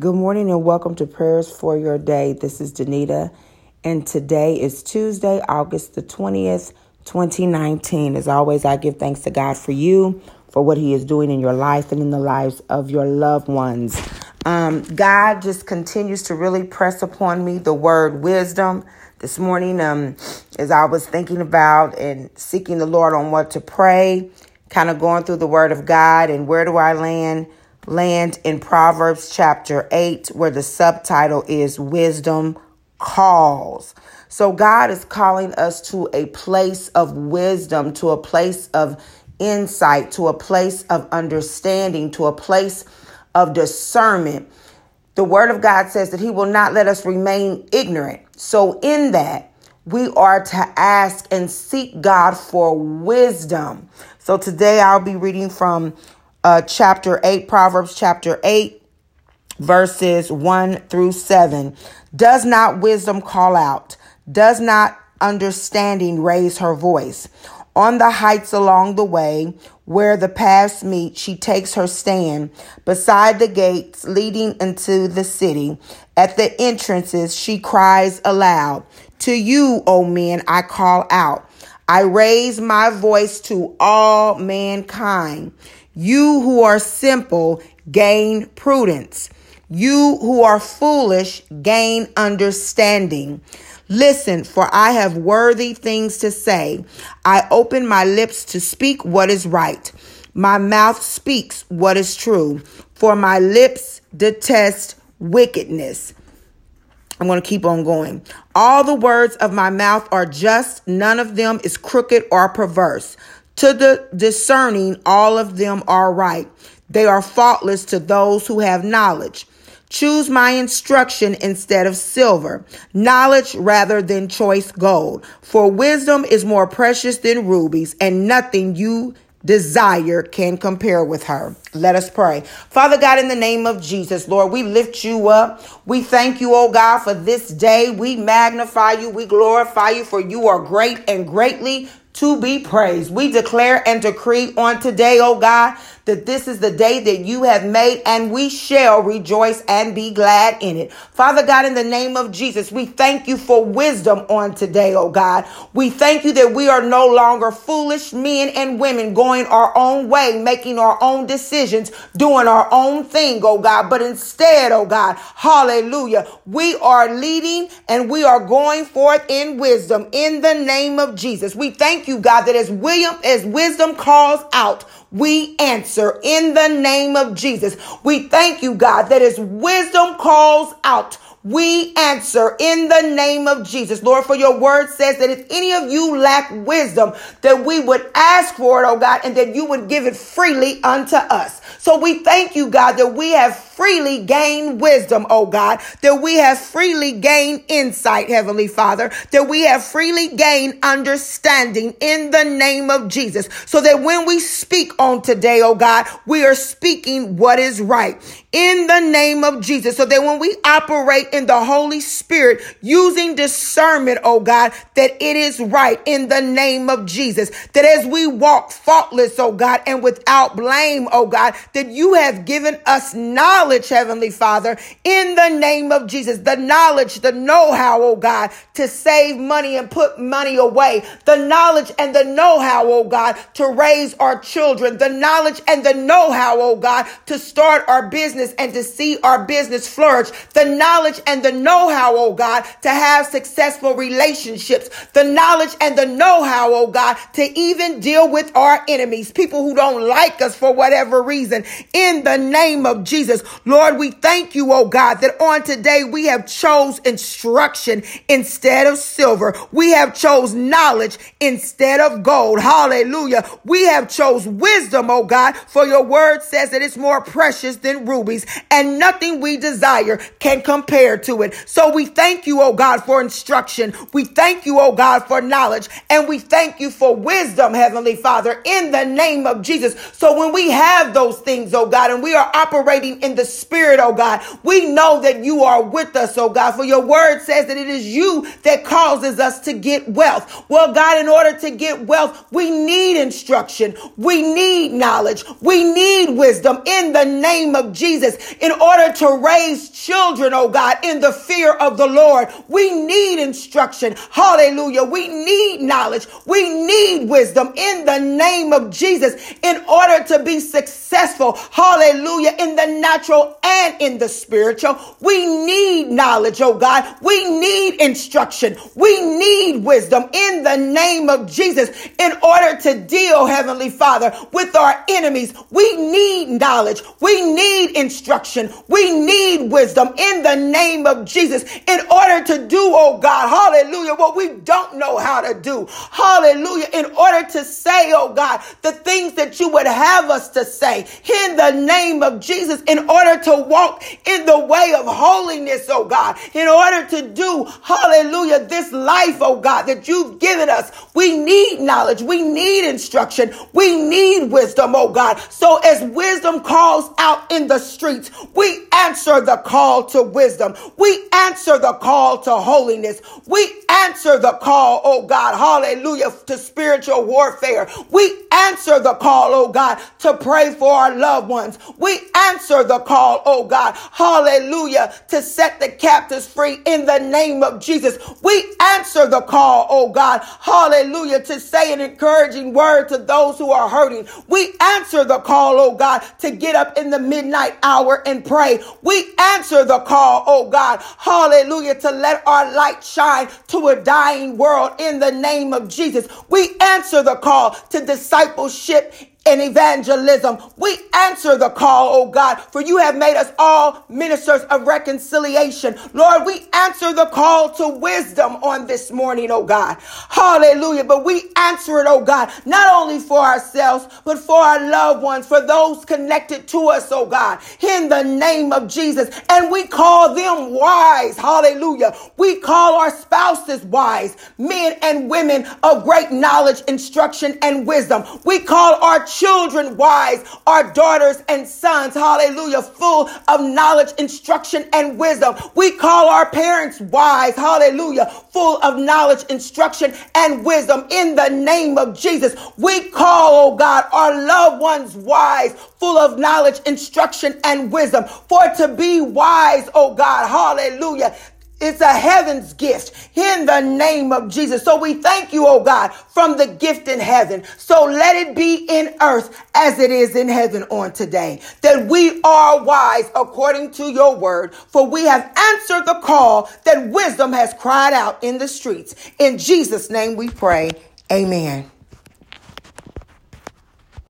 Good morning and welcome to Prayers for Your Day. This is Danita, and today is Tuesday, August the 20th, 2019. As always, I give thanks to God for you, for what He is doing in your life and in the lives of your loved ones. Um, God just continues to really press upon me the word wisdom. This morning, um, as I was thinking about and seeking the Lord on what to pray, kind of going through the word of God and where do I land? Land in Proverbs chapter 8, where the subtitle is Wisdom Calls. So, God is calling us to a place of wisdom, to a place of insight, to a place of understanding, to a place of discernment. The Word of God says that He will not let us remain ignorant. So, in that, we are to ask and seek God for wisdom. So, today I'll be reading from uh, chapter 8, Proverbs chapter 8, verses 1 through 7. Does not wisdom call out? Does not understanding raise her voice? On the heights along the way, where the paths meet, she takes her stand. Beside the gates leading into the city, at the entrances, she cries aloud, To you, O men, I call out. I raise my voice to all mankind. You who are simple gain prudence. You who are foolish gain understanding. Listen, for I have worthy things to say. I open my lips to speak what is right. My mouth speaks what is true, for my lips detest wickedness. I'm going to keep on going. All the words of my mouth are just, none of them is crooked or perverse. To the discerning, all of them are right. They are faultless to those who have knowledge. Choose my instruction instead of silver, knowledge rather than choice gold. For wisdom is more precious than rubies, and nothing you desire can compare with her. Let us pray. Father God, in the name of Jesus, Lord, we lift you up. We thank you, oh God, for this day. We magnify you. We glorify you, for you are great and greatly to be praised. We declare and decree on today, oh God, that this is the day that you have made and we shall rejoice and be glad in it. Father God, in the name of Jesus, we thank you for wisdom on today, oh God. We thank you that we are no longer foolish men and women going our own way, making our own decisions, doing our own thing, oh God, but instead, oh God, hallelujah, we are leading and we are going forth in wisdom in the name of Jesus. We thank you, God, that as William, as wisdom calls out, we answer in the name of Jesus. We thank you, God, that as wisdom calls out, we answer in the name of Jesus. Lord, for your word says that if any of you lack wisdom, that we would ask for it, oh God, and that you would give it freely unto us. So we thank you, God, that we have freely gained wisdom, oh God, that we have freely gained insight, Heavenly Father, that we have freely gained understanding in the name of Jesus. So that when we speak on today, oh God, we are speaking what is right in the name of Jesus. So that when we operate in the Holy Spirit using discernment, oh God, that it is right in the name of Jesus. That as we walk faultless, oh God, and without blame, oh God, that you have given us knowledge, Heavenly Father, in the name of Jesus. The knowledge, the know how, oh God, to save money and put money away. The knowledge and the know how, oh God, to raise our children. The knowledge and the know how, oh God, to start our business and to see our business flourish. The knowledge and the know how, oh God, to have successful relationships. The knowledge and the know how, oh God, to even deal with our enemies, people who don't like us for whatever reason in the name of Jesus. Lord, we thank you, oh God, that on today we have chose instruction instead of silver. We have chose knowledge instead of gold. Hallelujah. We have chose wisdom, oh God, for your word says that it's more precious than rubies and nothing we desire can compare to it. So we thank you, oh God, for instruction. We thank you, oh God, for knowledge. And we thank you for wisdom, Heavenly Father, in the name of Jesus. So when we have those things, oh God, and we are operating in the spirit, oh God, we know that you are with us, oh God, for your word says that it is you that causes us to get wealth. Well, God, in order to get wealth, we need instruction. We need knowledge. We need wisdom in the name of Jesus in order to raise children, oh God, in the fear of the Lord. We need instruction. Hallelujah. We need knowledge. We need wisdom in the name of Jesus in order to be successful. Hallelujah. In the natural and in the spiritual. We need knowledge, oh God. We need instruction. We need wisdom in the name of Jesus in order to deal, Heavenly Father, with our enemies. We need knowledge. We need instruction. We need wisdom in the name of Jesus in order to do, oh God, hallelujah, what we don't know how to do. Hallelujah. In order to say, oh God, the things that you would have us to say in the name of Jesus, in order to walk in the way of holiness, oh God, in order to do, hallelujah, this life, oh God, that you've given us. We need knowledge. We need instruction. We need wisdom, oh God. So as wisdom calls out in the streets, we answer the call to wisdom. We answer the call to holiness. We answer the call, oh God, hallelujah, to spiritual warfare. We answer the call, oh God, to pray for our loved ones. We answer the call, oh God, hallelujah, to set the captives free in the name of Jesus. We answer the call, oh God, hallelujah, to say an encouraging word to those who are hurting. We answer the call, oh God, to get up in the midnight hour and pray. We answer the call, oh God, hallelujah, to let our light shine to a dying world in the name of Jesus. We answer the call to discipleship and evangelism. We answer the call, oh God, for you have made us all ministers of reconciliation. Lord, we answer the call to wisdom on this morning, oh God. Hallelujah. But we answer it, oh God, not only for ourselves, but for our loved ones, for those connected to us, oh God, in the name of Jesus. And we call them wise. Hallelujah. We call our spouses wise, men and women of great knowledge, instruction, and wisdom. We call our children wise, our daughters and sons, hallelujah, full of knowledge, instruction, and wisdom. We call our parents wise, hallelujah, full of knowledge, instruction, and wisdom in the name of Jesus. We call, oh God, our loved ones wise, full of knowledge, instruction, and wisdom. For to be wise, oh God, hallelujah, it's a heaven's gift in the name of Jesus. So we thank you, oh God, from the gift in heaven. So let it be in earth as it is in heaven on today. That we are wise according to your word, for we have answered the call that wisdom has cried out in the streets. In Jesus' name we pray. Amen.